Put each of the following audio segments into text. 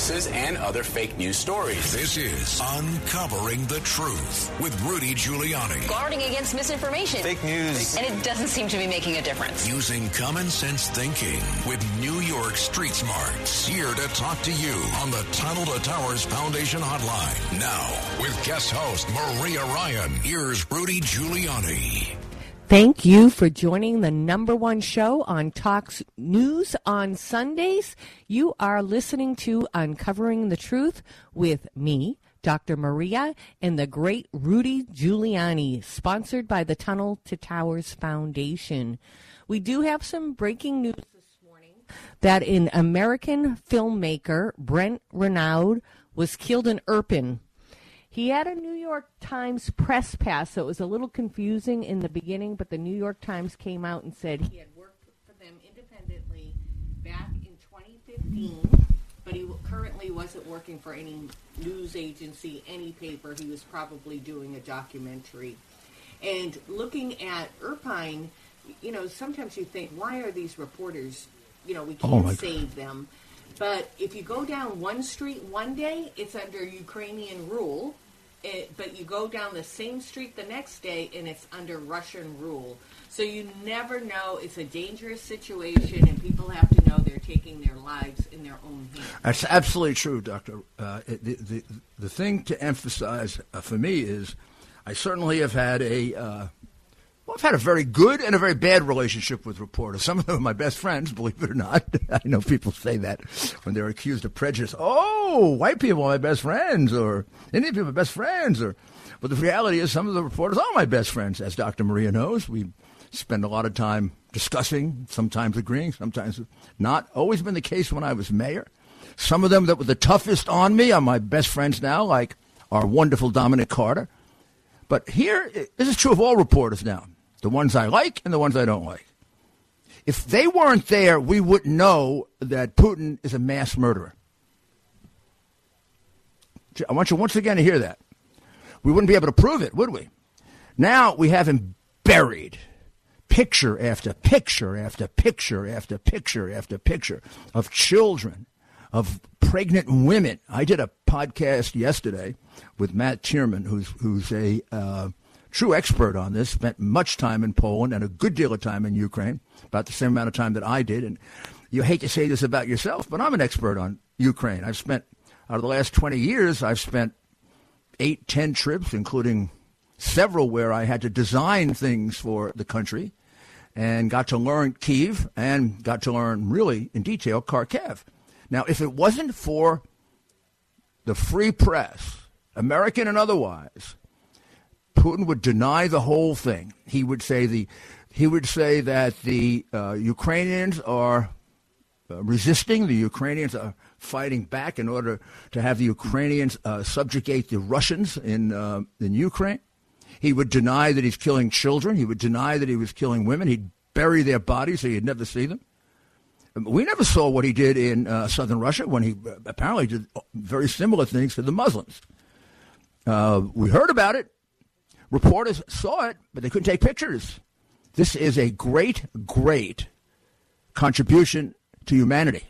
hoaxes and other fake news stories. This is Uncovering the Truth with Rudy Giuliani. Guarding against misinformation. Fake news. And it doesn't seem to be making a difference. Using common sense thinking with New York Street Smarts. Here to talk to you on the Tunnel to Towers Foundation Hotline. Now, with guest host Maria Ryan, here's Rudy Giuliani. Thank you for joining the number one show on Talks News on Sundays. You are listening to Uncovering the Truth with me, Dr. Maria, and the great Rudy Giuliani, sponsored by the Tunnel to Towers Foundation. We do have some breaking news this morning that an American filmmaker, Brent Renaud, was killed in Irpin, he had a New York Times press pass, so it was a little confusing in the beginning, but the New York Times came out and said he had worked for them independently back in 2015, but he currently wasn't working for any news agency, any paper. He was probably doing a documentary. And looking at Irpin, you know, sometimes you think, why are these reporters, you know, we oh can't my save them. But if you go down one street one day, it's under Ukrainian rule. It, but you go down the same street the next day, and it's under Russian rule. So you never know. It's a dangerous situation, and people have to know they're taking their lives in their own hands. That's absolutely true, Doctor. Uh, the, the the thing to emphasize uh, for me is, I certainly have had a uh, well, I've had a very good and a very bad relationship with reporters. Some of them are my best friends, believe it or not. I know people say that when they're accused of prejudice. Oh, white people are my best friends, or Indian people are best friends, or. But the reality is, some of the reporters are my best friends, as Dr. Maria knows. We spend a lot of time discussing, sometimes agreeing, sometimes not. Always been the case when I was mayor. Some of them that were the toughest on me are my best friends now, like our wonderful Dominic Carter. But here, this is true of all reporters now the ones I like and the ones I don't like. If they weren't there, we wouldn't know that Putin is a mass murderer. I want you once again to hear that. We wouldn't be able to prove it, would we? Now we have him buried. Picture after picture after picture after picture after picture of children, of pregnant women. I did a podcast yesterday with Matt Tyrmand, who's, who's a uh, true expert on this, spent much time in Poland and a good deal of time in Ukraine, about the same amount of time that I did. And you hate to say this about yourself, but I'm an expert on Ukraine. I've spent, out of the last 20 years, I've spent eight, ten trips, including several where I had to design things for the country and got to learn Kiev and got to learn really in detail Kharkiv. Now, if it wasn't for the free press, American and otherwise, Putin would deny the whole thing. He would say the he would say that the uh, Ukrainians are uh, resisting. The Ukrainians are fighting back in order to have the Ukrainians uh, subjugate the Russians in uh, in Ukraine. He would deny that he's killing children. He would deny that he was killing women. He'd bury their bodies so you'd never see them. We never saw what he did in uh, southern Russia when he uh, apparently did very similar things to the Muslims. We heard about it. Reporters saw it, but they couldn't take pictures. This is a great, great contribution to humanity.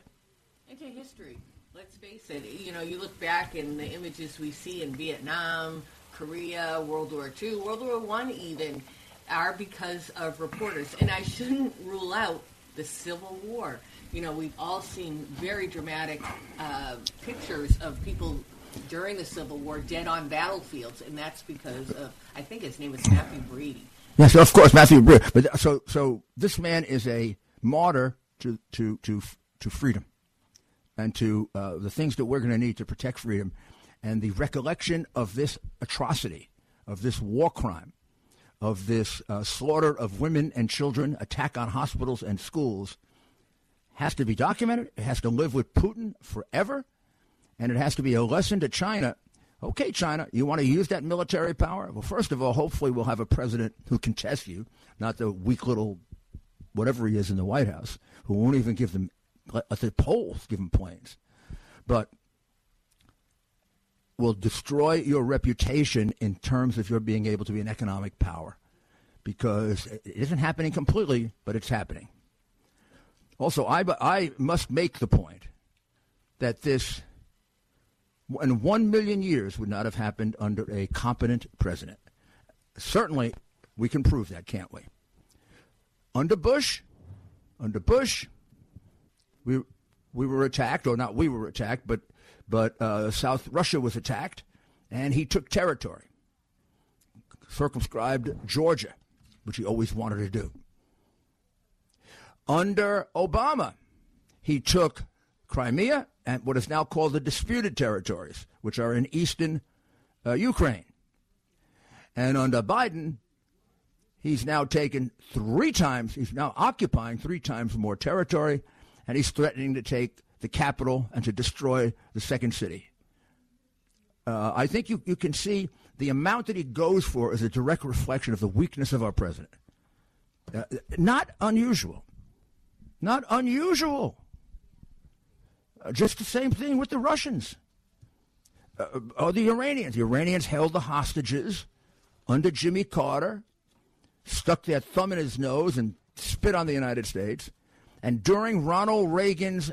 Into history, let's face it. You know, you look back and the images we see in Vietnam, Korea, World War II, World War One, even are because of reporters. And I shouldn't rule out the Civil War. You know, we've all seen very dramatic uh, pictures of people during the Civil War dead on battlefields, and that's because of I think his name was Matthew Brady. Yes, of course, Matthew Brewer. But so, so this man is a martyr to to to to freedom, and to uh, the things that we're going to need to protect freedom, and the recollection of this atrocity, of this war crime, of this uh, slaughter of women and children, attack on hospitals and schools, has to be documented. It has to live with Putin forever, and it has to be a lesson to China. Okay, China, you want to use that military power? Well, first of all, hopefully we'll have a president who can test you, not the weak little whatever he is in the White House, who won't even give them let let the Poles give them planes, but will destroy your reputation in terms of your being able to be an economic power, because it isn't happening completely, but it's happening. Also, I I must make the point that this in one million years would not have happened under a competent president. Certainly, we can prove that, can't we? Under Bush, under Bush, we we were attacked, or not we were attacked, but but uh, South Russia was attacked, and he took territory, circumscribed Georgia, which he always wanted to do. Under Obama, he took Crimea and what is now called the disputed territories, which are in eastern uh, Ukraine. And under Biden, he's now taken three times, he's now occupying three times more territory, and he's threatening to take the capital and to destroy the second city. Uh, I think you, you can see the amount that he goes for is a direct reflection of the weakness of our president. Uh, not unusual. Not unusual. Uh, just the same thing with the Russians uh, or the Iranians. The Iranians held the hostages under Jimmy Carter, stuck their thumb in his nose and spit on the United States. And during Ronald Reagan's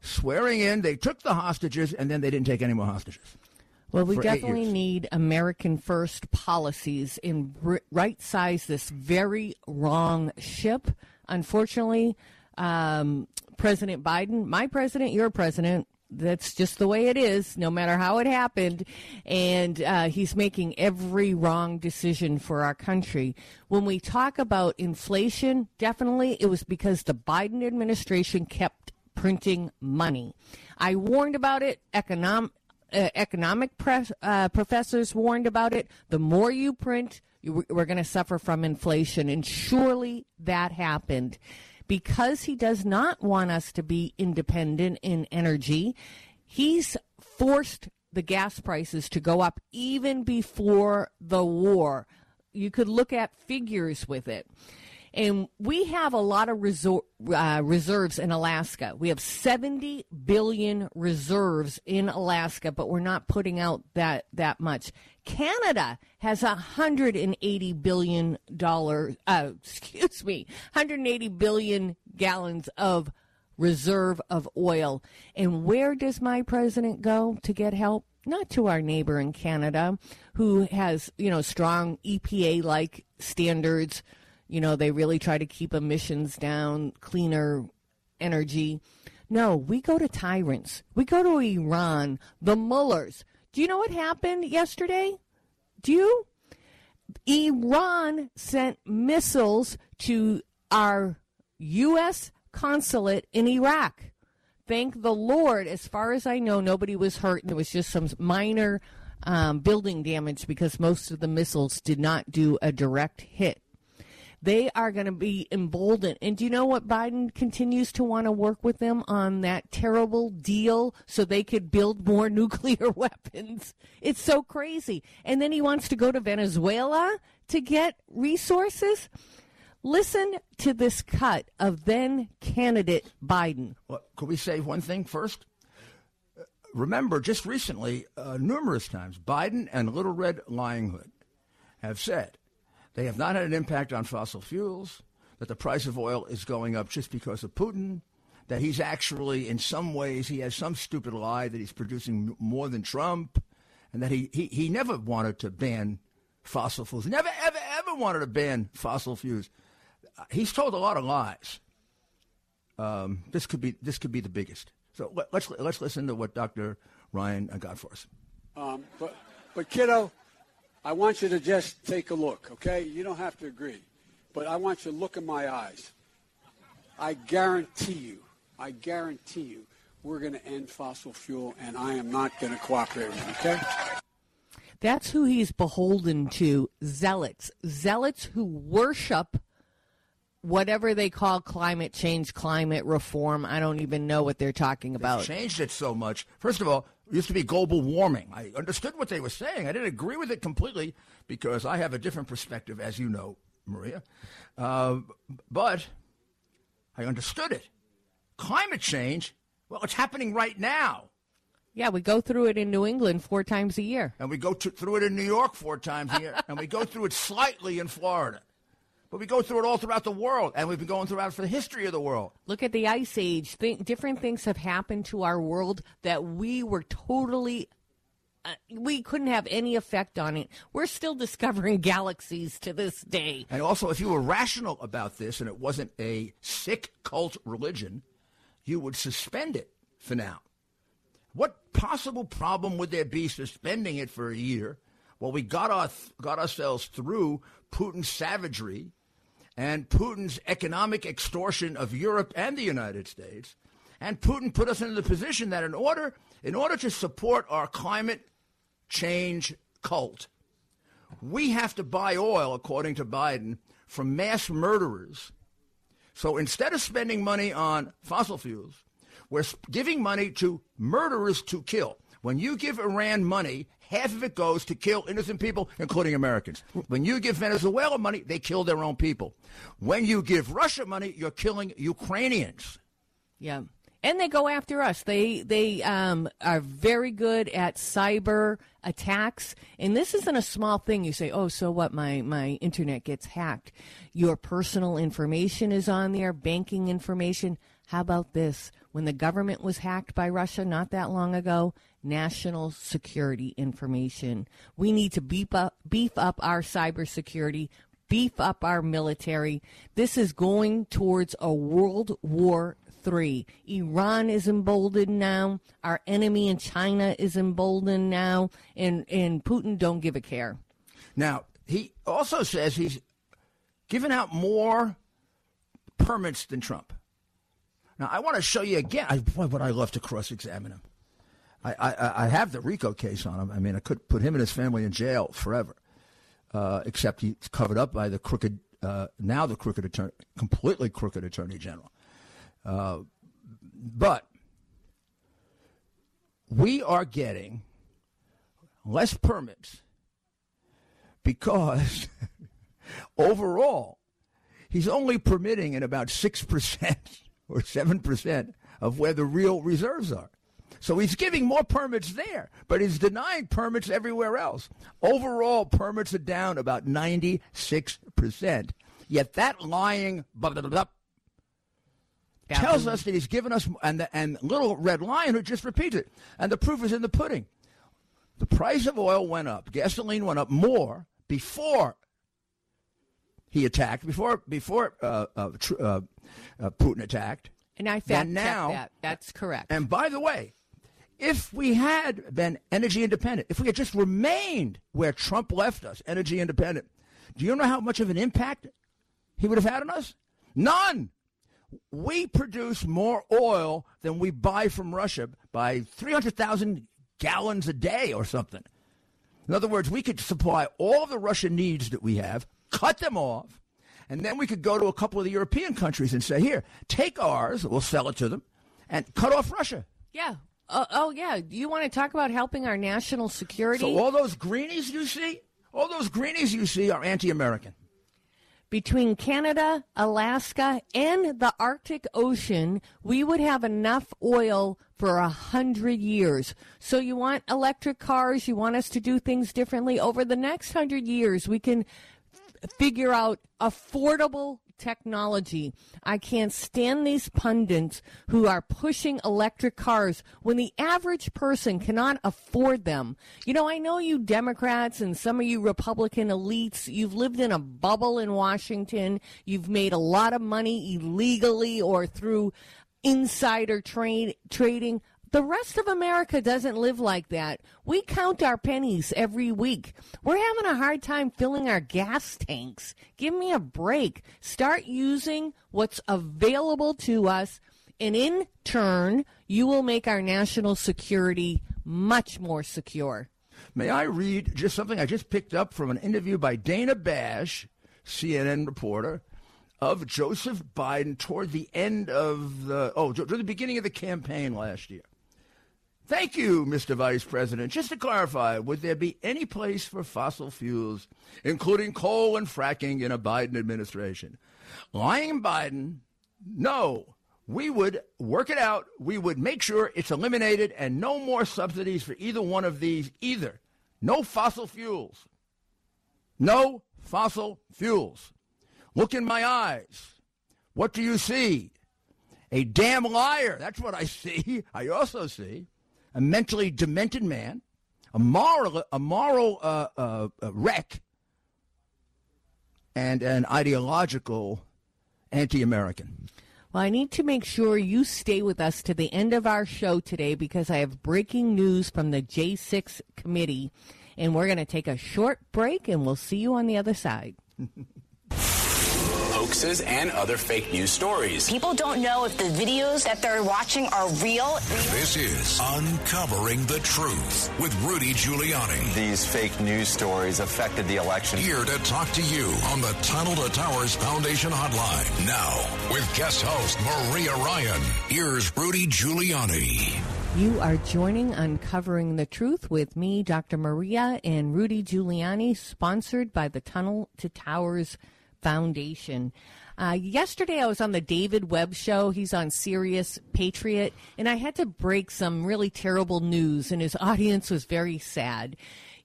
swearing in, they took the hostages and then they didn't take any more hostages. Well, we definitely need American first policies and right size this very wrong ship. Unfortunately, um, President Biden, my president, your president, that's just the way it is, no matter how it happened. And uh, he's making every wrong decision for our country. When we talk about inflation, definitely it was because the Biden administration kept printing money. I warned about it. Economic uh, economic uh, professors warned about it. The more you print, you, we're going to suffer from inflation, and surely that happened because he does not want us to be independent in energy, he's forced the gas prices to go up even before the war. You could look at figures with it. And we have a lot of resor- uh, reserves in Alaska. We have 70 billion reserves in Alaska, but we're not putting out that, that much. Canada has 180 billion dollars, uh, excuse me, 180 billion gallons of reserve of oil. And where does my president go to get help? Not to our neighbor in Canada, who has, you know, strong EPA like standards you know, they really try to keep emissions down, cleaner energy. No, we go to tyrants. We go to Iran, the Mullahs. Do you know what happened yesterday? Do you? Iran sent missiles to our U.S. consulate in Iraq. Thank the Lord, as far as I know, nobody was hurt, it was just some minor um, building damage because most of the missiles did not do a direct hit they are going to be emboldened. And do you know what Biden continues to want to work with them on that terrible deal so they could build more nuclear weapons? It's so crazy. And then he wants to go to Venezuela to get resources. Listen to this cut of then candidate Biden. Well, could we say one thing first? Remember, just recently, uh, numerous times, Biden and Little Red Lying Hood have said they have not had an impact on fossil fuels, that the price of oil is going up just because of Putin, that he's actually, in some ways, he has some stupid lie that he's producing more than Trump, and that he, he, he never wanted to ban fossil fuels. Never, ever, ever wanted to ban fossil fuels. He's told a lot of lies. Um, this could be this could be the biggest. So let, us let's listen to what Dr. Ryan got for us. Um, but but kiddo, I want you to just take a look, okay? You don't have to agree. But I want you to look in my eyes. I guarantee you, I guarantee you, we're going to end fossil fuel, and I am not going to cooperate with you, okay? That's who he's beholden to zealots. Zealots who worship whatever they call climate change, climate reform. I don't even know what they're talking about. They've changed it so much. First of all, it used to be global warming. I understood what they were saying. I didn't agree with it completely because I have a different perspective, as you know, Maria. Uh, but I understood it. Climate change, well, it's happening right now. Yeah, we go through it in New England four times a year. And we go to, through it in New York four times a year. and we go through it slightly in Florida. But we go through it all throughout the world, and we've been going throughout for the history of the world. Look at the Ice Age. Think, different things have happened to our world that we were totally uh, we couldn't have any effect on it. We're still discovering galaxies to this day. And also, if you were rational about this and it wasn't a sick cult religion, you would suspend it for now. What possible problem would there be suspending it for a year Well, we got, our, got ourselves through Putin's savagery and Putin's economic extortion of Europe and the United States? And Putin put us into the position that in order, in order to support our climate change cult, we have to buy oil, according to Biden, from mass murderers. So instead of spending money on fossil fuels, we're giving money to murderers to kill. When you give Iran money, half of it goes to kill innocent people, including Americans. When you give Venezuela money, they kill their own people. When you give Russia money, you're killing Ukrainians. Yeah and they go after us. They they um, are very good at cyber attacks, and this isn't a small thing. You say, "Oh, so what? My my internet gets hacked. Your personal information is on there, banking information. How about this? When the government was hacked by Russia not that long ago, national security information. We need to beef up beef up our cybersecurity beef up our military. This is going towards a World War three. Iran is emboldened now. Our enemy in China is emboldened now. And, and Putin don't give a care. Now, he also says he's given out more permits than Trump. Now, I want to show you again. I, boy, would I love to cross examine him. I, I, I, have the RICO case on him. I mean, I could put him and his family in jail forever, uh, except he's covered up by the crooked, uh, now the crooked attorney, completely crooked attorney general. Uh, but we are getting less permits because overall he's only permitting in about 6% or 7% of where the real reserves are. So he's giving more permits there, but he's denying permits everywhere else. Overall, permits are down about 96%. Yet that lying blah, blah, blah, tells us that he's given us, and, the, and Little Red Lion who just repeats it. And the proof is in the pudding. The price of oil went up, gasoline went up more before he attacked, before before uh, uh, uh, uh Putin attacked. And I fact now, that. That's correct. And by the way, if we had been energy independent, if we had just remained where Trump left us, energy independent, do you know how much of an impact he would have had on us? None we produce more oil than we buy from Russia by 300,000 gallons a day or something. In other words, we could supply all the Russian needs that we have, cut them off, and then we could go to a couple of the European countries and say, here, take ours, we'll sell it to them, and cut off Russia. Yeah. Uh, oh, yeah. You want to talk about helping our national security? So all those greenies you see, all those greenies you see are anti-American between Canada, Alaska, and the Arctic Ocean, we would have enough oil for a hundred years. So you want electric cars, you want us to do things differently. Over the next hundred years, we can figure out affordable technology. I can't stand these pundits who are pushing electric cars when the average person cannot afford them. You know, I know you Democrats and some of you Republican elites, you've lived in a bubble in Washington. You've made a lot of money illegally or through insider trade trading. The rest of America doesn't live like that. We count our pennies every week. We're having a hard time filling our gas tanks. Give me a break. Start using what's available to us, and in turn, you will make our national security much more secure. May I read just something I just picked up from an interview by Dana Bash, CNN reporter, of Joseph Biden toward the end of the oh, toward the beginning of the campaign last year. Thank you, Mr. Vice President. Just to clarify, would there be any place for fossil fuels, including coal and fracking, in a Biden administration? Lying Biden, no. We would work it out. We would make sure it's eliminated and no more subsidies for either one of these either. No fossil fuels. No fossil fuels. Look in my eyes. What do you see? A damn liar. That's what I see. I also see a mentally demented man a moral, a moral uh, uh, wreck, and an ideological anti-American. Well, I need to make sure you stay with us to the end of our show today because I have breaking news from the J6 committee, and we're going to take a short break, and we'll see you on the other side. hoaxes and other fake news stories. People don't know if the videos that they're watching are real. This is Uncovering the Truth with Rudy Giuliani. These fake news stories affected the election. Here to talk to you on the Tunnel to Towers Foundation Hotline. Now, with guest host Maria Ryan, here's Rudy Giuliani. You are joining Uncovering the Truth with me, Dr. Maria, and Rudy Giuliani, sponsored by the Tunnel to Towers Foundation. Uh, yesterday, I was on the David Webb show. He's on Sirius Patriot, and I had to break some really terrible news, and his audience was very sad.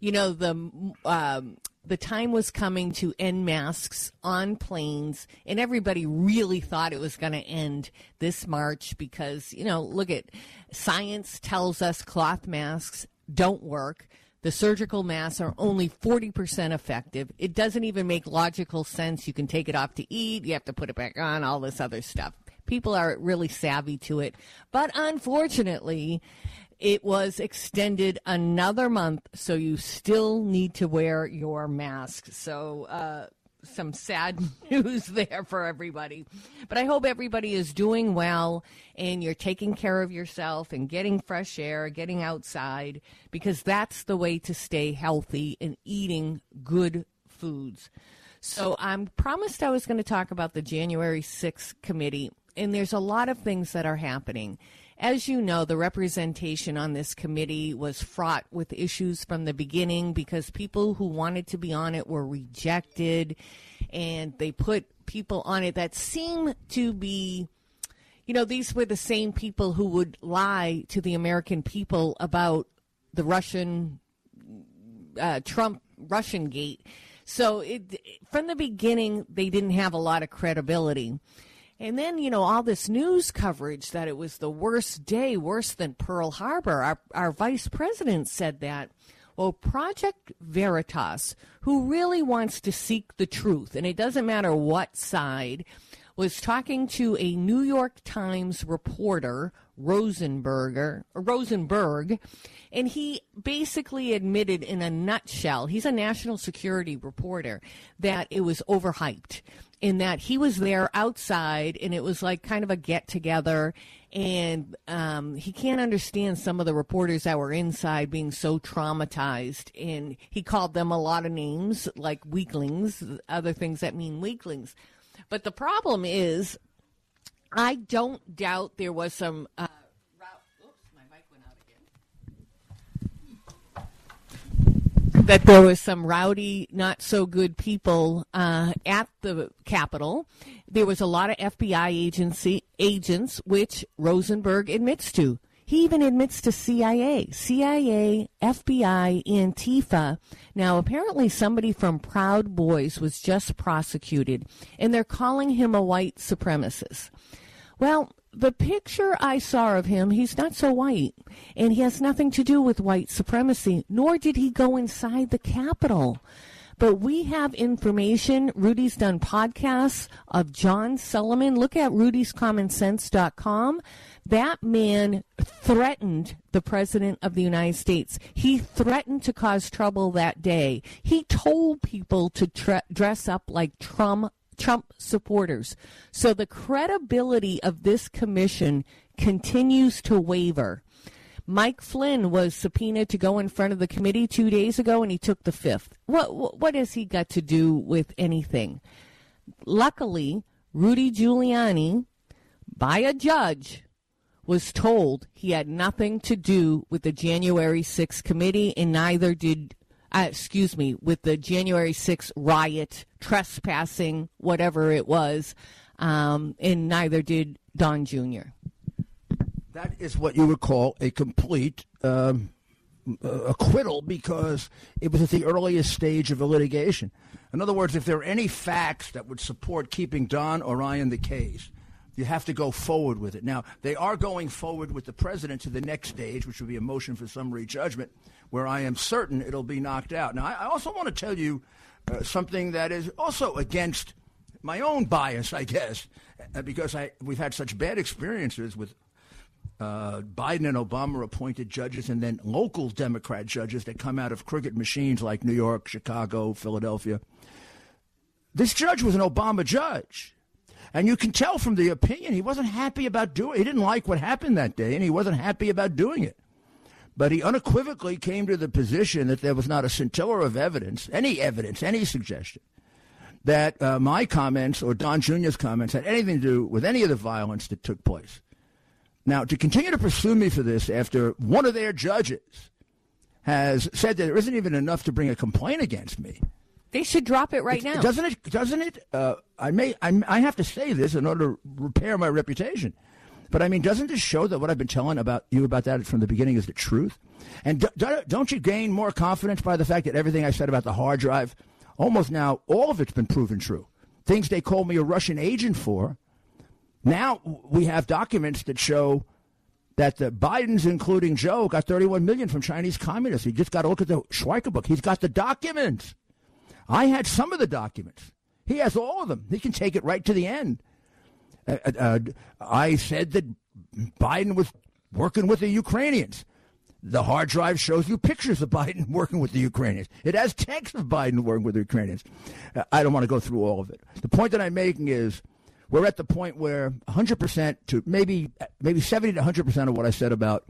You know, the um, the time was coming to end masks on planes, and everybody really thought it was going to end this March because, you know, look at science tells us cloth masks don't work. The surgical masks are only 40% effective. It doesn't even make logical sense. You can take it off to eat, you have to put it back on, all this other stuff. People are really savvy to it. But unfortunately, it was extended another month, so you still need to wear your mask. So, uh, some sad news there for everybody. But I hope everybody is doing well and you're taking care of yourself and getting fresh air, getting outside, because that's the way to stay healthy and eating good foods. So I'm promised I was going to talk about the January 6th committee, and there's a lot of things that are happening. As you know, the representation on this committee was fraught with issues from the beginning because people who wanted to be on it were rejected and they put people on it that seem to be you know, these were the same people who would lie to the American people about the Russian uh, Trump Russian gate. So it, from the beginning, they didn't have a lot of credibility. And then, you know, all this news coverage that it was the worst day, worse than Pearl Harbor. Our, our vice president said that. Well, Project Veritas, who really wants to seek the truth, and it doesn't matter what side, was talking to a New York Times reporter, Rosenberger, Rosenberg, and he basically admitted in a nutshell, he's a national security reporter, that it was overhyped in that he was there outside and it was like kind of a get together and um, he can't understand some of the reporters that were inside being so traumatized. And he called them a lot of names like weaklings other things that mean weaklings. But the problem is i don't doubt there was some uh, that there was some rowdy, not so good people uh, at the Capitol. There was a lot of FBI agency agents, which Rosenberg admits to. He even admits to CIA, CIA, FBI, Antifa. Now, apparently, somebody from Proud Boys was just prosecuted, and they're calling him a white supremacist. Well, the picture I saw of him, he's not so white, and he has nothing to do with white supremacy, nor did he go inside the Capitol. But we have information. Rudy's done podcasts of John Solomon. Look at rudyscommonsense.com. That man threatened the President of the United States. He threatened to cause trouble that day. He told people to tre- dress up like Trump Trump supporters. So the credibility of this commission continues to waver. Mike Flynn was subpoenaed to go in front of the committee two days ago, and he took the fifth. What what has he got to do with anything? Luckily, Rudy Giuliani, by a judge, was told he had nothing to do with the January 6th committee, and neither did uh, excuse me, with the January 6th riot, trespassing, whatever it was, um, and neither did Don Jr. That is what you would call a complete um, acquittal because it was at the earliest stage of a litigation. In other words, if there are any facts that would support keeping Don Orion the case, You have to go forward with it. Now, they are going forward with the president to the next stage, which would be a motion for summary judgment, where I am certain it'll be knocked out. Now, I, also want to tell you uh, something that is also against my own bias, I guess, uh, because I, we've had such bad experiences with uh, Biden and Obama appointed judges and then local Democrat judges that come out of crooked machines like New York, Chicago, Philadelphia. This judge was an Obama judge. And you can tell from the opinion he wasn't happy about doing. He didn't like what happened that day, and he wasn't happy about doing it. But he unequivocally came to the position that there was not a scintilla of evidence, any evidence, any suggestion, that uh, my comments or Don Jr.'s comments had anything to do with any of the violence that took place. Now, to continue to pursue me for this after one of their judges has said that there isn't even enough to bring a complaint against me. They should drop it right now. Doesn't it? Doesn't it? Uh, I may. I, I have to say this in order to repair my reputation. But I mean, doesn't this show that what I've been telling about you about that from the beginning is the truth? And do, do, don't you gain more confidence by the fact that everything I said about the hard drive, almost now, all of it's been proven true? Things they called me a Russian agent for. Now we have documents that show that the Bidens, including Joe, got 31 million from Chinese communists. You just got to look at the Schweizer book. He's got the documents. I had some of the documents. He has all of them. He can take it right to the end. Uh, uh, uh I said that Biden was working with the Ukrainians. The hard drive shows you pictures of Biden working with the Ukrainians. It has text of Biden working with the Ukrainians. Uh, I don't want to go through all of it. The point that I'm making is we're at the point where 100% to maybe maybe 70 to 100% of what I said about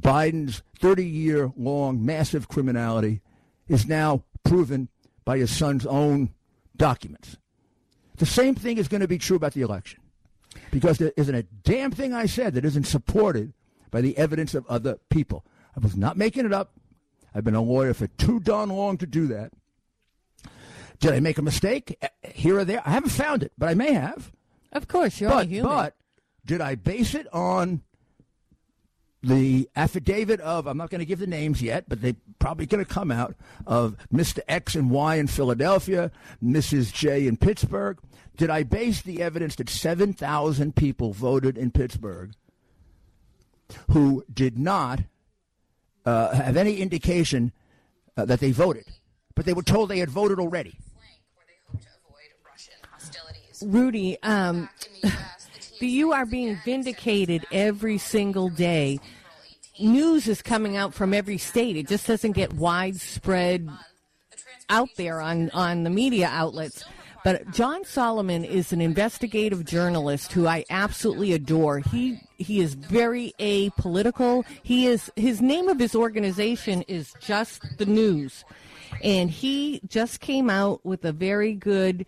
Biden's 30 year long massive criminality is now proven by his son's own documents. The same thing is going to be true about the election because there isn't a damn thing I said that isn't supported by the evidence of other people. I was not making it up. I've been a lawyer for too darn long to do that. Did I make a mistake eh, here or there? I haven't found it, but I may have. Of course, you're but, human. But did I base it on the affidavit of, I'm not going to give the names yet, but they're probably going to come out, of Mr. X and Y in Philadelphia, Mrs. J in Pittsburgh? Did I base the evidence that 7,000 people voted in Pittsburgh who did not uh, have any indication uh, that they voted, but they were told they had voted already? Rudy, um, you are being vindicated every single day. News is coming out from every state. It just doesn't get widespread out there on, on the media outlets. But John Solomon is an investigative journalist who I absolutely adore. He he is very apolitical. He is his name of his organization is Just the News, and he just came out with a very good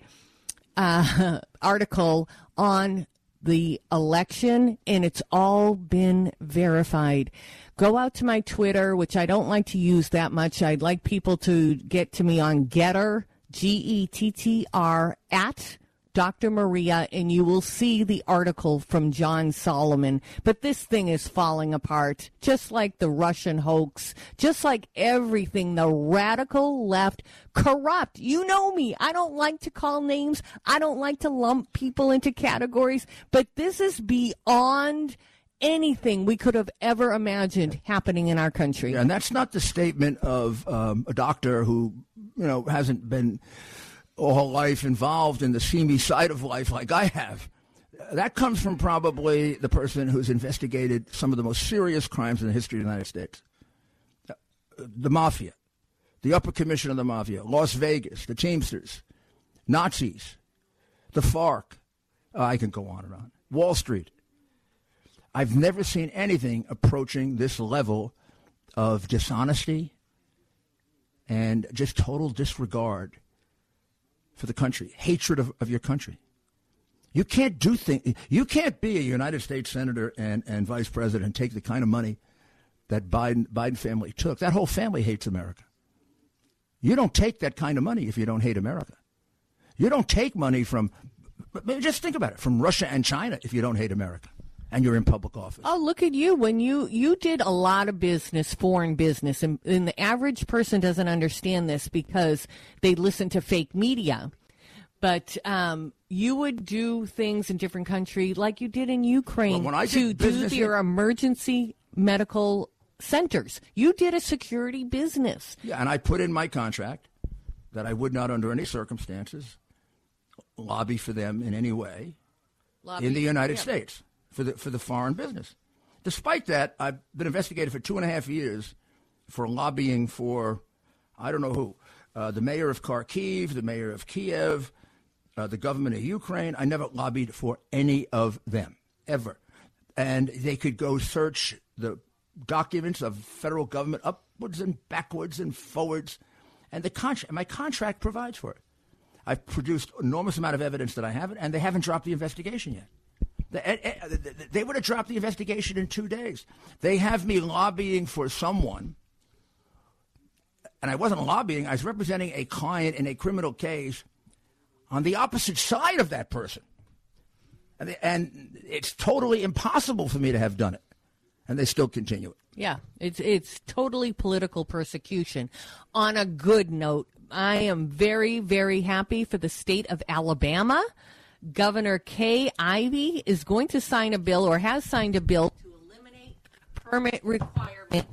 uh, article on the election, and it's all been verified. Go out to my Twitter, which I don't like to use that much. I'd like people to get to me on Gettr, G E T T R, at Dr. Maria, and you will see the article from John Solomon. But this thing is falling apart, just like the Russian hoax, just like everything. The radical left, corrupt. You know me. I don't like to call names. I don't like to lump people into categories, but this is beyond anything we could have ever imagined happening in our country. Yeah, and that's not the statement of um, a doctor who, you know, hasn't been all life involved in the seamy side of life like I have. That comes from probably the person who's investigated some of the most serious crimes in the history of the United States. The mafia, the upper commission of the mafia, Las Vegas, the Teamsters, Nazis, the FARC. Uh, I can go on and on. Wall Street. I've never seen anything approaching this level of dishonesty and just total disregard for the country, hatred of, of your country. You can't do things. You can't be a United States senator and, and vice president and take the kind of money that Biden Biden family took. That whole family hates America. You don't take that kind of money if you don't hate America. You don't take money from. Just think about it from Russia and China if you don't hate America and you're in public office. Oh, look at you! When you you did a lot of business, foreign business, and, and the average person doesn't understand this because they listen to fake media. But um, you would do things in different country like you did in Ukraine Well, when I to do in- emergency medical centers. You did a security business. Yeah, and I put in my contract that I would not, under any circumstances, lobby for them in any way in the United Yeah. States for the for the foreign business. Despite that, I've been investigated for two and a half years for lobbying for I don't know who, uh, the mayor of Kharkiv, the mayor of Kiev, uh, the government of Ukraine. I never lobbied for any of them ever, and they could go search the documents of federal government upwards and backwards and forwards, and the contract. My contract provides for it. I've produced enormous amount of evidence that I haven't, and they haven't dropped the investigation yet. Eh, eh, They would have dropped the investigation in two days. They have me lobbying for someone, and I wasn't lobbying. I was representing a client in a criminal case on the opposite side of that person, and, and it's totally impossible for me to have done it, and they still continue it. Yeah, it's it's totally political persecution. On a good note, I am very very happy for the state of Alabama. Governor Kay Ivey is going to sign a bill or has signed a bill to eliminate permit requirement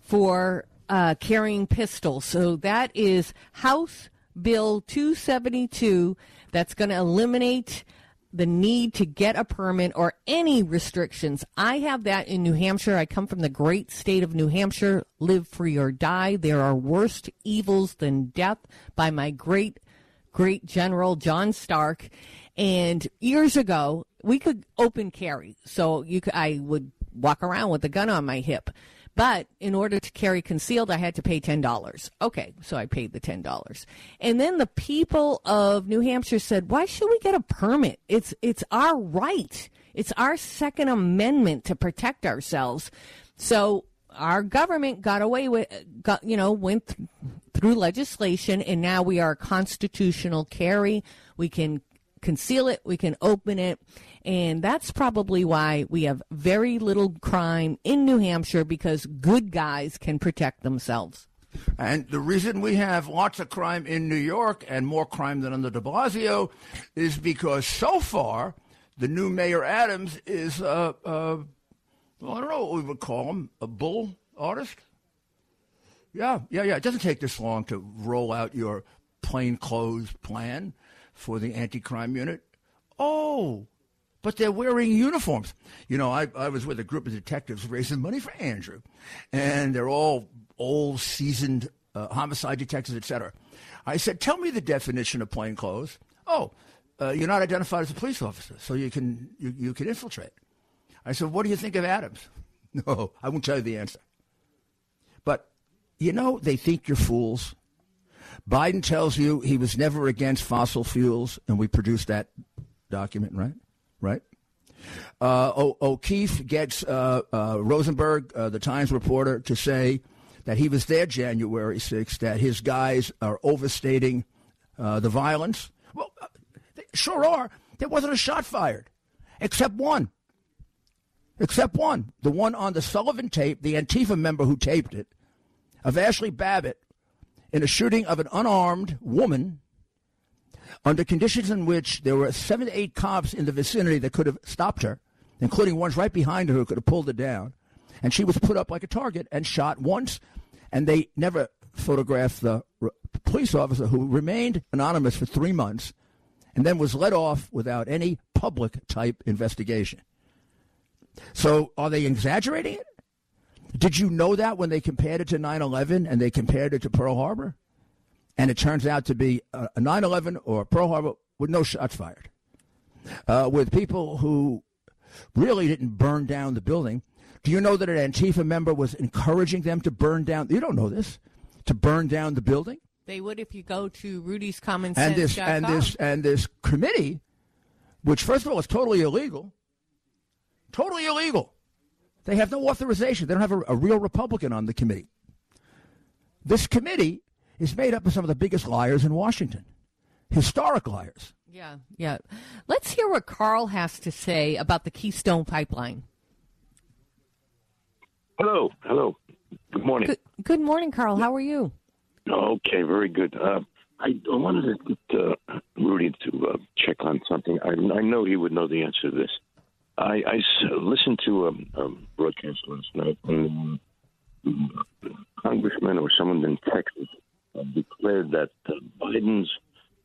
for uh, carrying pistols. So that is House Bill 272 that's going to eliminate the need to get a permit or any restrictions. I have that in New Hampshire. I come from the great state of New Hampshire. Live free or die. There are worse evils than death by my great great general John Stark. And years ago, we could open carry. So you could, I would walk around with a gun on my hip. But in order to carry concealed, I had to pay $10. Okay, so I paid the $10. And then the people of New Hampshire said, why should we get a permit? It's, it's our right. It's our Second Amendment to protect ourselves. So our government got away with, got, you know, went th- through legislation, and now we are constitutional carry. We can conceal it, we can open it, and that's probably why we have very little crime in New Hampshire because good guys can protect themselves. And the reason we have lots of crime in New York and more crime than under de Blasio is because so far the new Mayor Adams is, uh, uh, don't know what we would call him, a bull artist? Yeah, yeah, yeah. It doesn't take this long to roll out your plainclothes plan for the anti crime unit. Oh, but they're wearing uniforms. You know, I, I was with a group of detectives raising money for Andrew, and they're all old, seasoned uh, homicide detectives, et cetera. I said, Tell me the definition of plainclothes. Oh, uh, you're not identified as a police officer, so you can, you, you can infiltrate. I said, What do you think of Adams? No, I won't tell you the answer. But, you know, they think you're fools. Biden tells you he was never against fossil fuels, and we produced that document, right? Right? Uh, o- O'Keefe gets uh, uh, Rosenberg, uh, the Times reporter, to say that he was there January 6th, that his guys are overstating uh, the violence. Well, uh, sure are. There wasn't a shot fired, except one. Except one. The one on the Sullivan tape, the Antifa member who taped it, of Ashli Babbitt in a shooting of an unarmed woman under conditions in which there were seven to eight cops in the vicinity that could have stopped her, including ones right behind her who could have pulled her down. And she was put up like a target and shot once, and they never photographed the police officer who remained anonymous for three months and then was let off without any public type investigation. So are they exaggerating it? Did you know that when they compared it to 9 11 and they compared it to Pearl Harbor? And it turns out to be a 9 11 or Pearl Harbor with no shots fired. Uh, with people who really didn't burn down the building. Do you know that an Antifa member was encouraging them to burn down? You don't know this. To burn down the building? They would if you go to Rudy's Common and this and this and this committee, which first of all is totally illegal, totally illegal. They have no authorization. They don't have a, a real Republican on the committee. This committee is made up of some of the biggest liars in Washington, historic liars. Yeah, yeah. Let's hear what Carl has to say about the Keystone Pipeline. Hello, hello. Good morning. Good, good morning, Carl. How are you? Okay, very good. Uh, I, I wanted to get uh, Rudy to uh, check on something. I, I know he would know the answer to this. I, I listened to a, a broadcast last night, and a congressman or someone in Texas uh, declared that uh, Biden's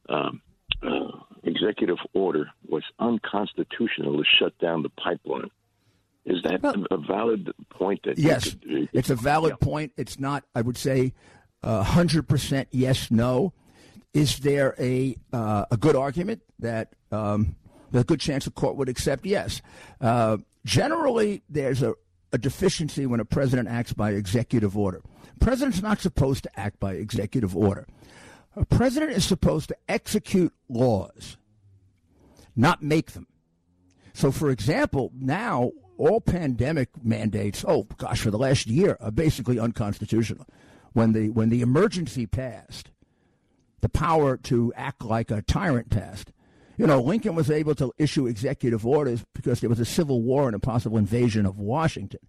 um, uh, executive order was unconstitutional to shut down the pipeline. Is that well, a valid point? That yes, could, it's a valid yeah. point. It's not. I would say hundred percent yes, no. Is there a uh, a good argument that um, a good chance the court would accept? Yes. Uh, generally, there's a, a deficiency when a president acts by executive order. A President's not supposed to act by executive order. A president is supposed to execute laws, not make them. So, for example, now all pandemic mandates, oh gosh, for the last year, are basically unconstitutional. When the when the emergency passed, the power to act like a tyrant passed. You know, Lincoln was able to issue executive orders because there was a civil war and a possible invasion of Washington.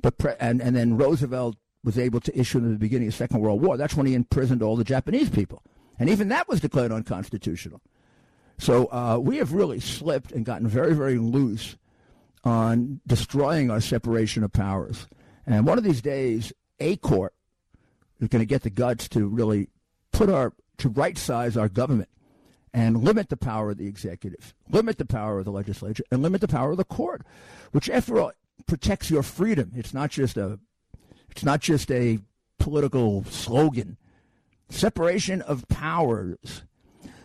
But pre- and and then Roosevelt was able to issue in the beginning of the Second World War. That's when he imprisoned all the Japanese people, and even that was declared unconstitutional. So uh, we have really slipped and gotten very very loose on destroying our separation of powers. And one of these days, a court is going to get the guts to really put our to right size our government and limit the power of the executive, limit the power of the legislature, and limit the power of the court, which after all protects your freedom. It's not just a it's not just a political slogan. Separation of powers,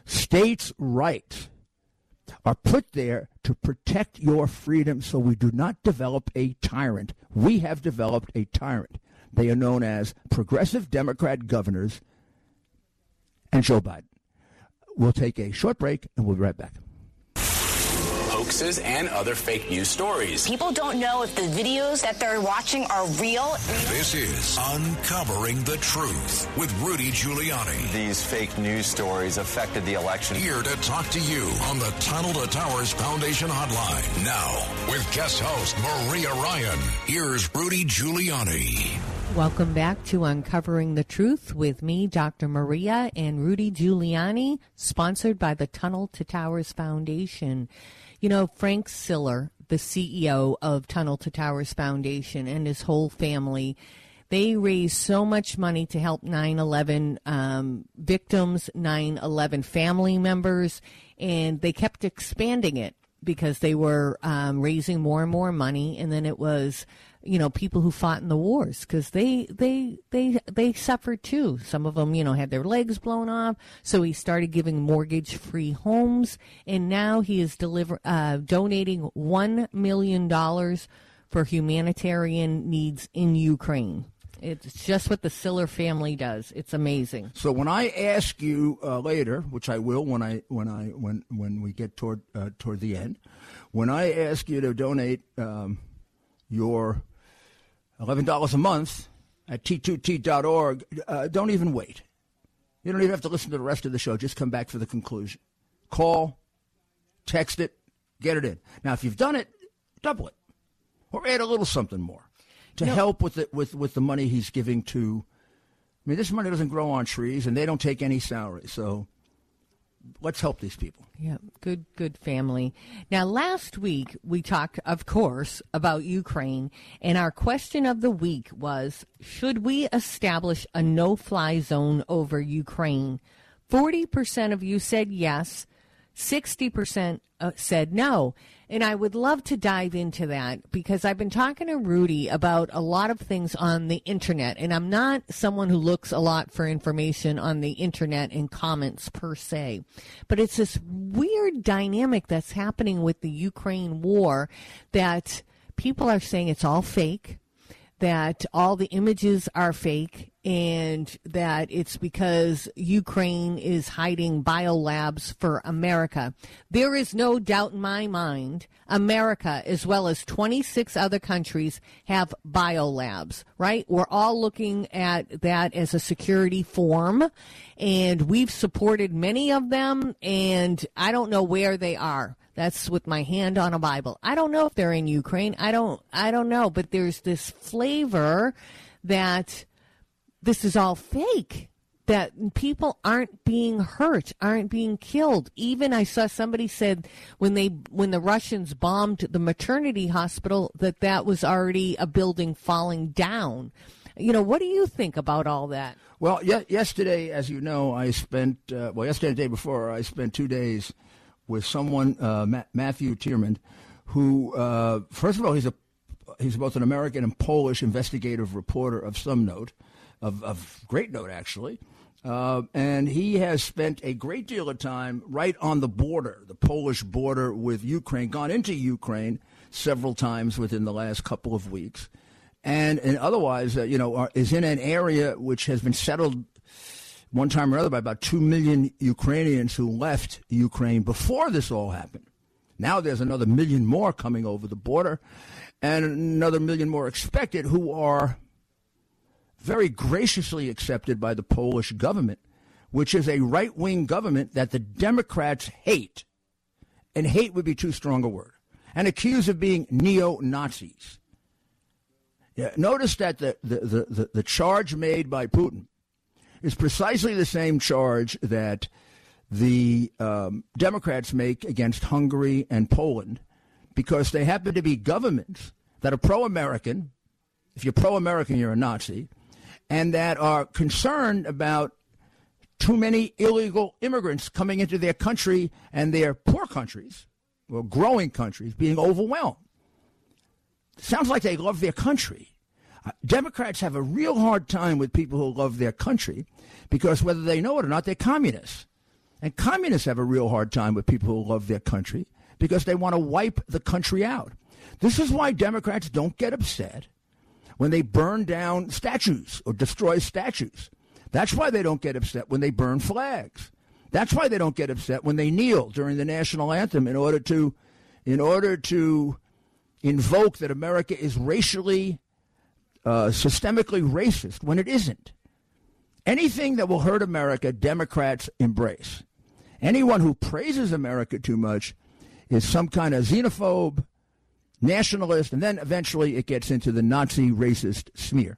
states' rights are put there to protect your freedom so we do not develop a tyrant. We have developed a tyrant. They are known as progressive Democrat governors and Joe Biden. We'll take a short break and we'll be right back hoaxes and other fake news stories. People don't know if the videos that they're watching are real. This is Uncovering the Truth with Rudy Giuliani. These fake news stories affected the election. Here to talk to you on the Tunnel to Towers Foundation Hotline. Now, with guest host Maria Ryan, here's Rudy Giuliani. Welcome back to Uncovering the Truth with me, Dr. Maria, and Rudy Giuliani, sponsored by the Tunnel to Towers Foundation. You know, Frank Siller, the CEO of Tunnel to Towers Foundation, and his whole family, they raised so much money to help 9 11 um, victims, 9 11 family members, and they kept expanding it because they were um, raising more and more money, and then it was you know people who fought in the wars because they they they they suffered too some of them you know had their legs blown off so he started giving mortgage free homes and now he is deliver uh, donating one million dollars for humanitarian needs in ukraine it's just what the Siller family does. It's amazing. So when I ask you uh, later, which I will when I when I when when we get toward uh, toward the end, when I ask you to donate um, your $11 a month at t2t.org. Uh, don't even wait. You don't even have to listen to the rest of the show. Just come back for the conclusion. Call, text it, get it in. Now, if you've done it, double it or add a little something more to help with, the, with, with the money he's giving to. I mean, this money doesn't grow on trees, and they don't take any salary. So let's help these people. Yeah, good, good family. Now, last week we talked, of course, about Ukraine, and our question of the week was Should we establish a no fly zone over Ukraine? 40% of you said yes, 60% uh, said no. And I would love to dive into that because I've been talking to Rudy about a lot of things on the internet. And I'm not someone who looks a lot for information on the internet and comments per se. But it's this weird dynamic that's happening with the Ukraine war that people are saying it's all fake that all the images are fake and that it's because Ukraine is hiding biolabs for America. There is no doubt in my mind, America, as well as 26 other countries, have biolabs, right? We're all looking at that as a security form, and we've supported many of them, and I don't know where they are. That's with my hand on a Bible. I don't know if they're in Ukraine. I don't I don't know, but there's this flavor that this is all fake. that people aren't being hurt, aren't being killed. Even I saw somebody said when they when the Russians bombed the maternity hospital that that was already a building falling down. You know, what do you think about all that? Well, ye- yesterday, as you know, I spent uh, well yesterday, and the day before, I spent two days with someone, uh, Ma- Matthew Tyrmand, who uh, first of all he's a he's both an American and Polish investigative reporter of some note, of, of great note actually. Uh, and he has spent a great deal of time right on the border, the Polish border with Ukraine, gone into Ukraine several times within the last couple of weeks. And, and otherwise, uh, you know, are, is in an area which has been settled one time or other by about 2 million Ukrainians who left Ukraine before this all happened. Now there's another million more coming over the border and another million more expected who are very graciously accepted by the Polish government, which is a right wing government that the Democrats hate. And hate would be too strong a word. And accused of being neo Nazis. Yeah, notice that the, the, the, the, the charge made by Putin is precisely the same charge that the um, Democrats make against Hungary and Poland because they happen to be governments that are pro American. If you're pro American, you're a Nazi and that are concerned about too many illegal immigrants coming into their country and their poor countries, or growing countries, being overwhelmed. Sounds like they love their country. Uh, Democrats have a real hard time with people who love their country because whether they know it or not, they're communists. And communists have a real hard time with people who love their country because they want to wipe the country out. This is why Democrats don't get upset when they burn down statues or destroy statues. That's why they don't get upset when they burn flags. That's why they don't get upset when they kneel during the national anthem in order to in order to invoke that America is racially uh, systemically racist when it isn't. Anything that will hurt America, Democrats embrace. Anyone who praises America too much is some kind of xenophobe, nationalist, and then eventually it gets into the Nazi racist smear.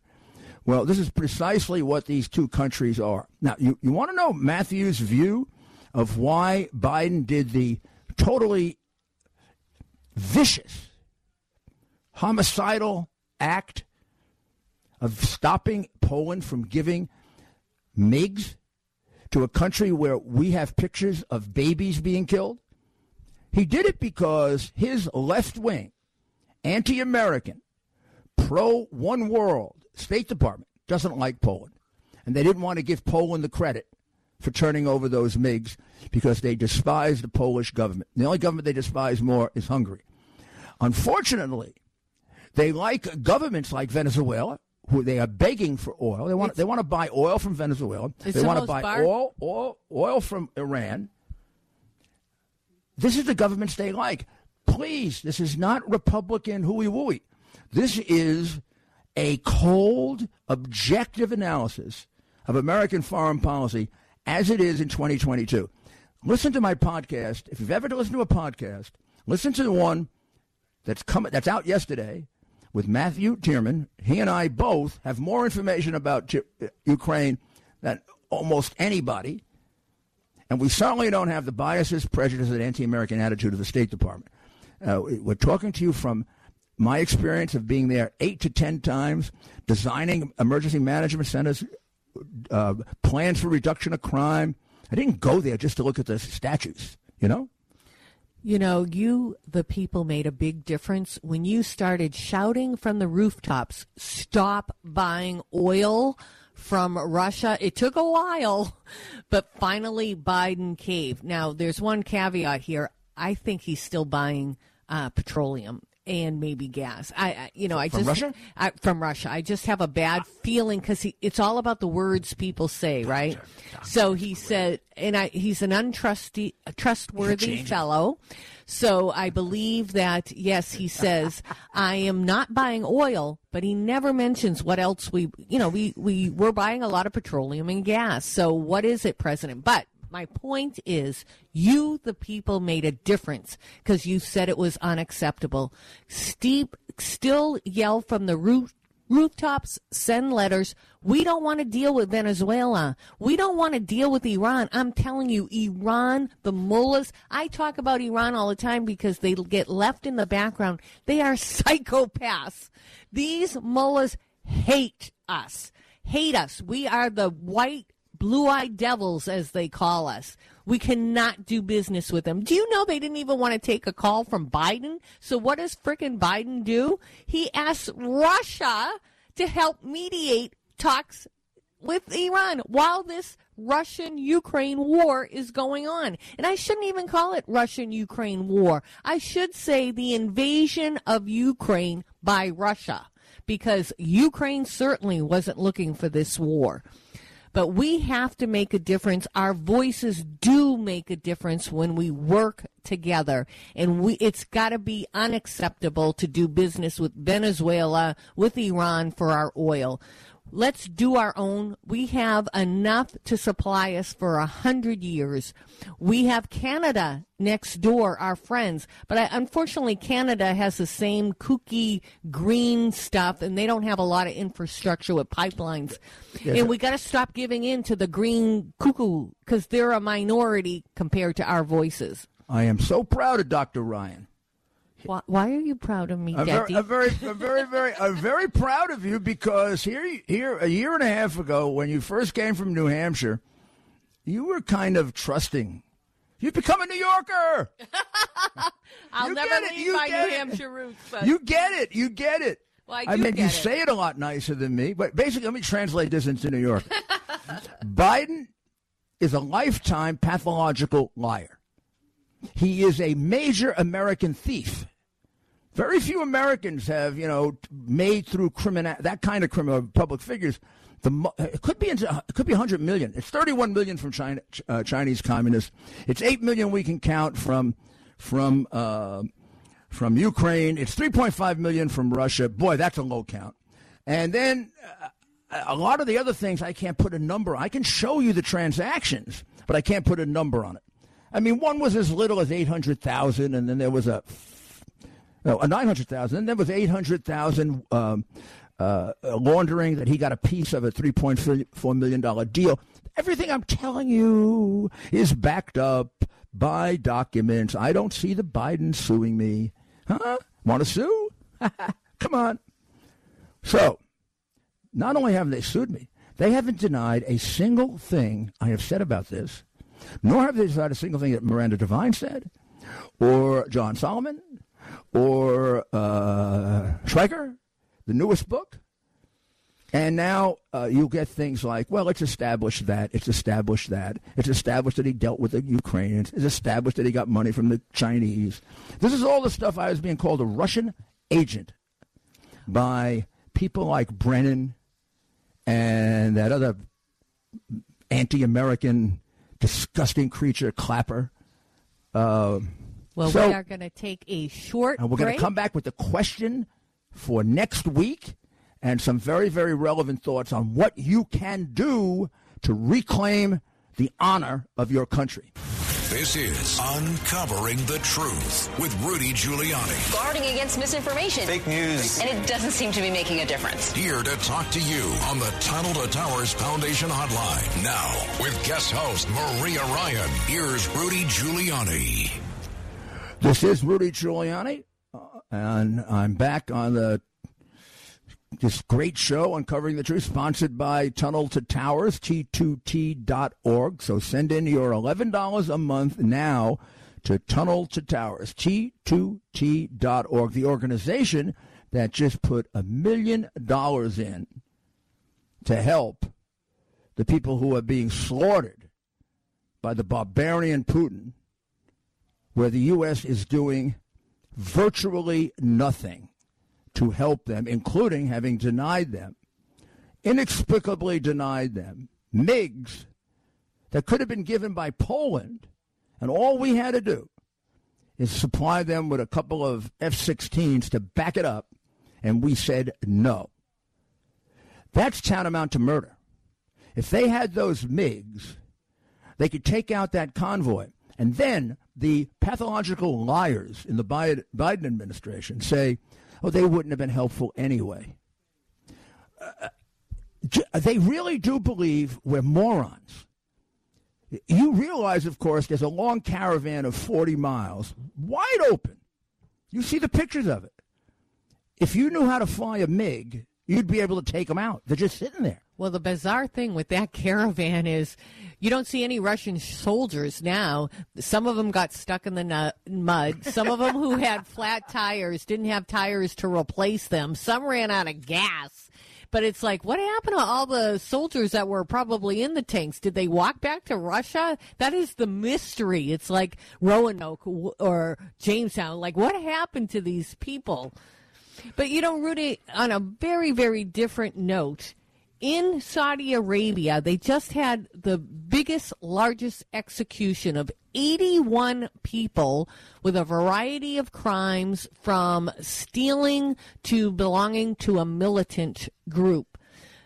Well, this is precisely what these two countries are. Now, you, you want to know Matthew's view of why Biden did the totally vicious, homicidal act of stopping Poland from giving MiGs to a country where we have pictures of babies being killed? He did it because his left wing, anti American, pro one world State Department doesn't like Poland. And they didn't want to give Poland the credit for turning over those MiGs because they despise the Polish government. The only government they despise more is Hungary. Unfortunately, they like governments like Venezuela, who they are begging for oil. They want It's- they want to buy oil from Venezuela. They want to buy bar- oil, oil oil from Iran. This is the governments they like. Please, this is not Republican hooey wooey. This is a cold, objective analysis of American foreign policy as it is in 2022. Listen to my podcast. If you've ever listened to a podcast, listen to the one that's coming that's out yesterday with Matthew Tyrmand. He and I both have more information about J- uh, Ukraine than almost anybody. And we certainly don't have the biases, prejudices, and anti American attitude of the State Department. Uh, we're talking to you from my experience of being there eight to ten times, designing emergency management centers, uh, plans for reduction of crime. I didn't go there just to look at the statues, you know? You know, you, the people, made a big difference when you started shouting from the rooftops, stop buying oil from Russia. It took a while, but finally Biden caved. Now, there's one caveat here. I think he's still buying uh, petroleum and maybe gas. I, I you know, I From just Russia? I, from Russia. I just have a bad feeling because it's all about the words people say, right? So he said, and I, he's an untrusty, trustworthy fellow. So I believe that yes, he says I am not buying oil, but he never mentions what else we, you know, we we we're buying a lot of petroleum and gas. So what is it, President? But my point is, you, the people, made a difference because you said it was unacceptable. Steep, still yell from the roof, rooftops, send letters. We don't want to deal with Venezuela. We don't want to deal with Iran. I'm telling you, Iran, the mullahs, I talk about Iran all the time because they get left in the background. They are psychopaths. These mullahs hate us, hate us. We are the white, blue eyed devils, as they call us. We cannot do business with them. Do you know they didn't even want to take a call from Biden? So what does frickin' Biden do? He asks Russia to help mediate talks with Iran while this Russian Ukraine war is going on. And I shouldn't even call it Russian Ukraine war. I should say the invasion of Ukraine by Russia because Ukraine certainly wasn't looking for this war. But we have to make a difference. Our voices do make a difference when we work together. And we, it's got to be unacceptable to do business with Venezuela, with Iran for our oil. Let's do our own. We have enough to supply us for a hundred years. We have Canada next door, our friends, but I, unfortunately, Canada has the same kooky green stuff, and they don't have a lot of infrastructure with pipelines. Yes. And we got to stop giving in to the green cuckoo because they're a minority compared to our voices. I am so proud of Dr. Ryan. Why, why are you proud of me, I'm Daddy? very, I'm very, I'm very, very, I'm very proud of you because here, here, a year and a half ago, when you first came from New Hampshire, you were kind of trusting. You've become a New Yorker. I'll You never leave you my get New it. Hampshire roots. But You get it. You get it. Well, I I mean, you it. say it a lot nicer than me, but basically, let me translate this into New York. Biden is a lifetime pathological liar. He is a major American thief. Very few Americans have, you know, made through criminal that kind of criminal public figures. The it could be it could be 100 million. It's 31 million from China, uh, Chinese communists. It's 8 million we can count from from uh, from Ukraine. It's 3.5 million from Russia. Boy, that's a low count. And then uh, a lot of the other things I can't put a number. I can show you the transactions, but I can't put a number on it. I mean, one was as little as 800,000 and then there was a no, a 900,000. And there was 800,000 um, uh, laundering that he got a piece of a $3.4 million deal. Everything I'm telling you is backed up by documents. I don't see the Biden suing me. Huh? Want to sue? Come on. So, not only have they sued me, they haven't denied a single thing I have said about this, nor have they denied a single thing that Miranda Devine said, or John Solomon, or uh, the newest book. And now uh, you'll get things like, well, it's established that, it's established that, it's established that he dealt with the Ukrainians, it's established that he got money from the Chinese. This is all the stuff I was being called a Russian agent by people like Brennan and that other anti-American, disgusting creature, Clapper. Uh, well, so- we are going to take a short and we're going to come back with the question for next week and some very, very relevant thoughts on what you can do to reclaim the honor of your country. This is Uncovering the Truth with Rudy Giuliani. Guarding against misinformation. Fake news. And it doesn't seem to be making a difference. Here to talk to you on the Tunnel to Towers Foundation Hotline. Now, with guest host Maria Ryan, here's Rudy Giuliani. This is Rudy Giuliani, uh, and I'm back on the this great show, Uncovering the Truth, sponsored by Tunnel to Towers, T2T.org. So send in your $11 a month now to Tunnel to Towers, T2T.org, the organization that just put a million dollars in to help the people who are being slaughtered by the barbarian Putin where the U.S. is doing virtually nothing to help them, including having denied them, inexplicably denied them, MiGs that could have been given by Poland, and all we had to do is supply them with a couple of F 16s to back it up, and we said no. That's tantamount to murder. If they had those MiGs, they could take out that convoy. And then the pathological liars in the Biden administration say, oh, they wouldn't have been helpful anyway. uh, they really do believe we're morons. You realize, of course, there's a long caravan of 40 miles, wide open. You see the pictures of it. If you knew how to fly a MiG, you'd be able to take them out. They're just sitting there. Well, the bizarre thing with that caravan is you don't see any Russian soldiers now. Some of them got stuck in the mud. Some of them who had flat tires didn't have tires to replace them. Some ran out of gas. But it's like, what happened to all the soldiers that were probably in the tanks? Did they walk back to Russia? That is the mystery. It's like Roanoke or Jamestown. Like, what happened to these people? But you know, Rudy, on a very, very different note, in Saudi Arabia, they just had the biggest, largest execution of 81 people with a variety of crimes from stealing to belonging to a militant group.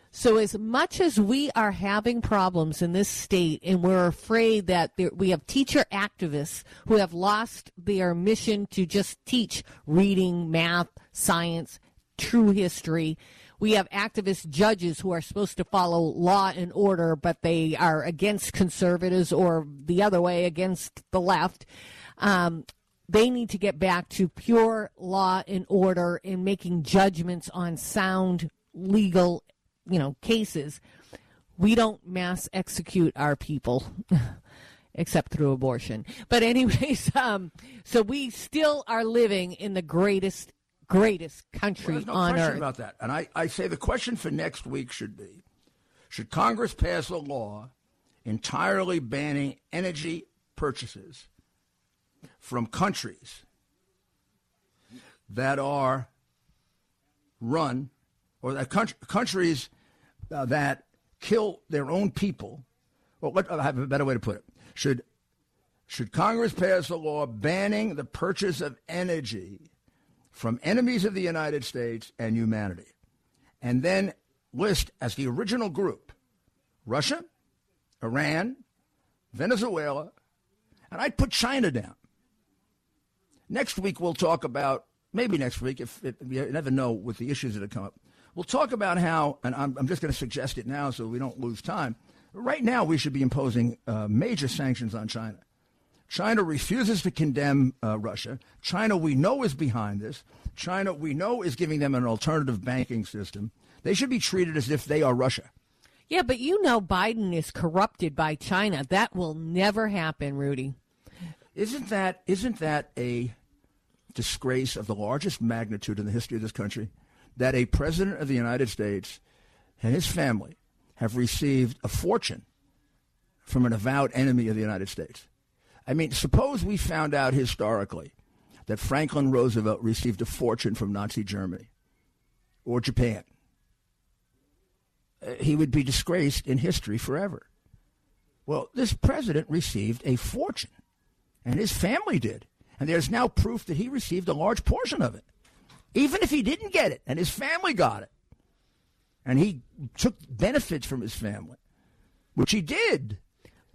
So, as much as we are having problems in this state, and we're afraid that there, we have teacher activists who have lost their mission to just teach reading, math, science, true history, we have activist judges who are supposed to follow law and order, but they are against conservatives or the other way against the left. Um, they need to get back to pure law and order in making judgments on sound legal, you know, cases. We don't mass execute our people. except through abortion. But anyways, um, so we still are living in the greatest greatest country well, no on question earth. about that. And I, I say the question for next week should be should Congress pass a law entirely banning energy purchases from countries that are run or that countries uh, that kill their own people? Well, let, I have a better way to put it. Should should Congress pass a law banning the purchase of energy from enemies of the United States and humanity, and then list as the original group Russia, Iran, Venezuela, and I'd put China down. Next week, we'll talk about, maybe next week, if, if you never know with the issues that have come up, we'll talk about how, and I'm, I'm just going to suggest it now so we don't lose time. Right now, we should be imposing uh, major sanctions on China. China refuses to condemn uh, Russia. China, we know, is behind this. China, we know, is giving them an alternative banking system. They should be treated as if they are Russia. Yeah, but you know Biden is corrupted by China. That will never happen, Rudy. Isn't that isn't that a disgrace of the largest magnitude in the history of this country that a president of the United States and his family have received a fortune from an avowed enemy of the United States? I mean, suppose we found out historically that Franklin Roosevelt received a fortune from Nazi Germany or Japan. Uh, he would be disgraced in history forever. Well, this president received a fortune, and his family did. And there's now proof that he received a large portion of it, even if he didn't get it, and his family got it. And he took benefits from his family, which he did.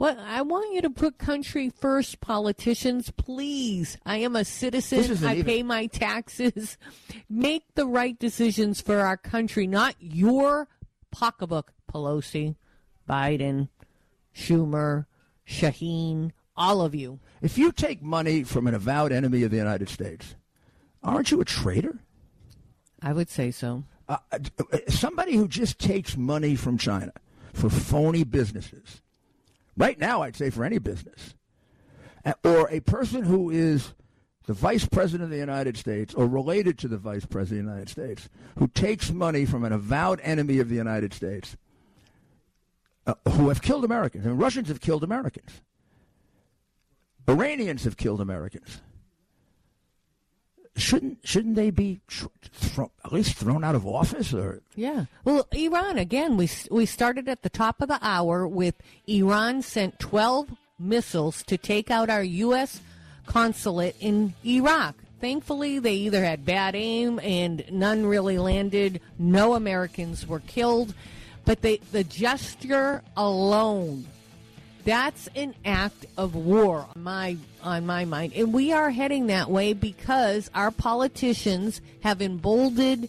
Well, I want you to put country first, politicians, please. I am a citizen. I even... pay my taxes. Make the right decisions for our country, not your pocketbook, Pelosi, Biden, Schumer, Shaheen, all of you. If you take money from an avowed enemy of the United States, aren't you a traitor? I would say so. Uh, uh somebody who just takes money from China for phony businesses Right now, I'd say for any business. Or a person who is the vice president of the United States or related to the vice president of the United States who takes money from an avowed enemy of the United States uh, who have killed Americans. And Russians have killed Americans. Iranians have killed Americans. Shouldn't shouldn't they be tr- at least thrown out of office or? Yeah. Well Iran again we we started at the top of the hour with Iran sent 12 missiles to take out our US consulate in Iraq. Thankfully they either had bad aim and none really landed. No Americans were killed. But they the gesture alone that's an act of war on my on my mind. And we are heading that way because our politicians have emboldened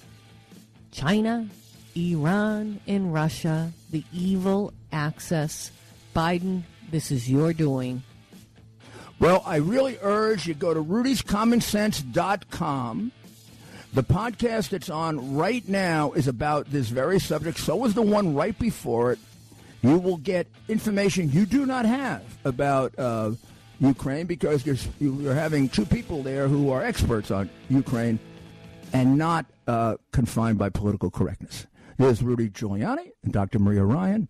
China, Iran and Russia, the evil access. Biden, this is your doing. Well, I really urge you go to rudyscommonsense.com. The podcast that's on right now is about this very subject. So is the one right before it. You will get information you do not have about uh, Ukraine because you're, you're having two people there who are experts on Ukraine and not uh, confined by political correctness. There's Rudy Giuliani and Dr. Maria Ryan.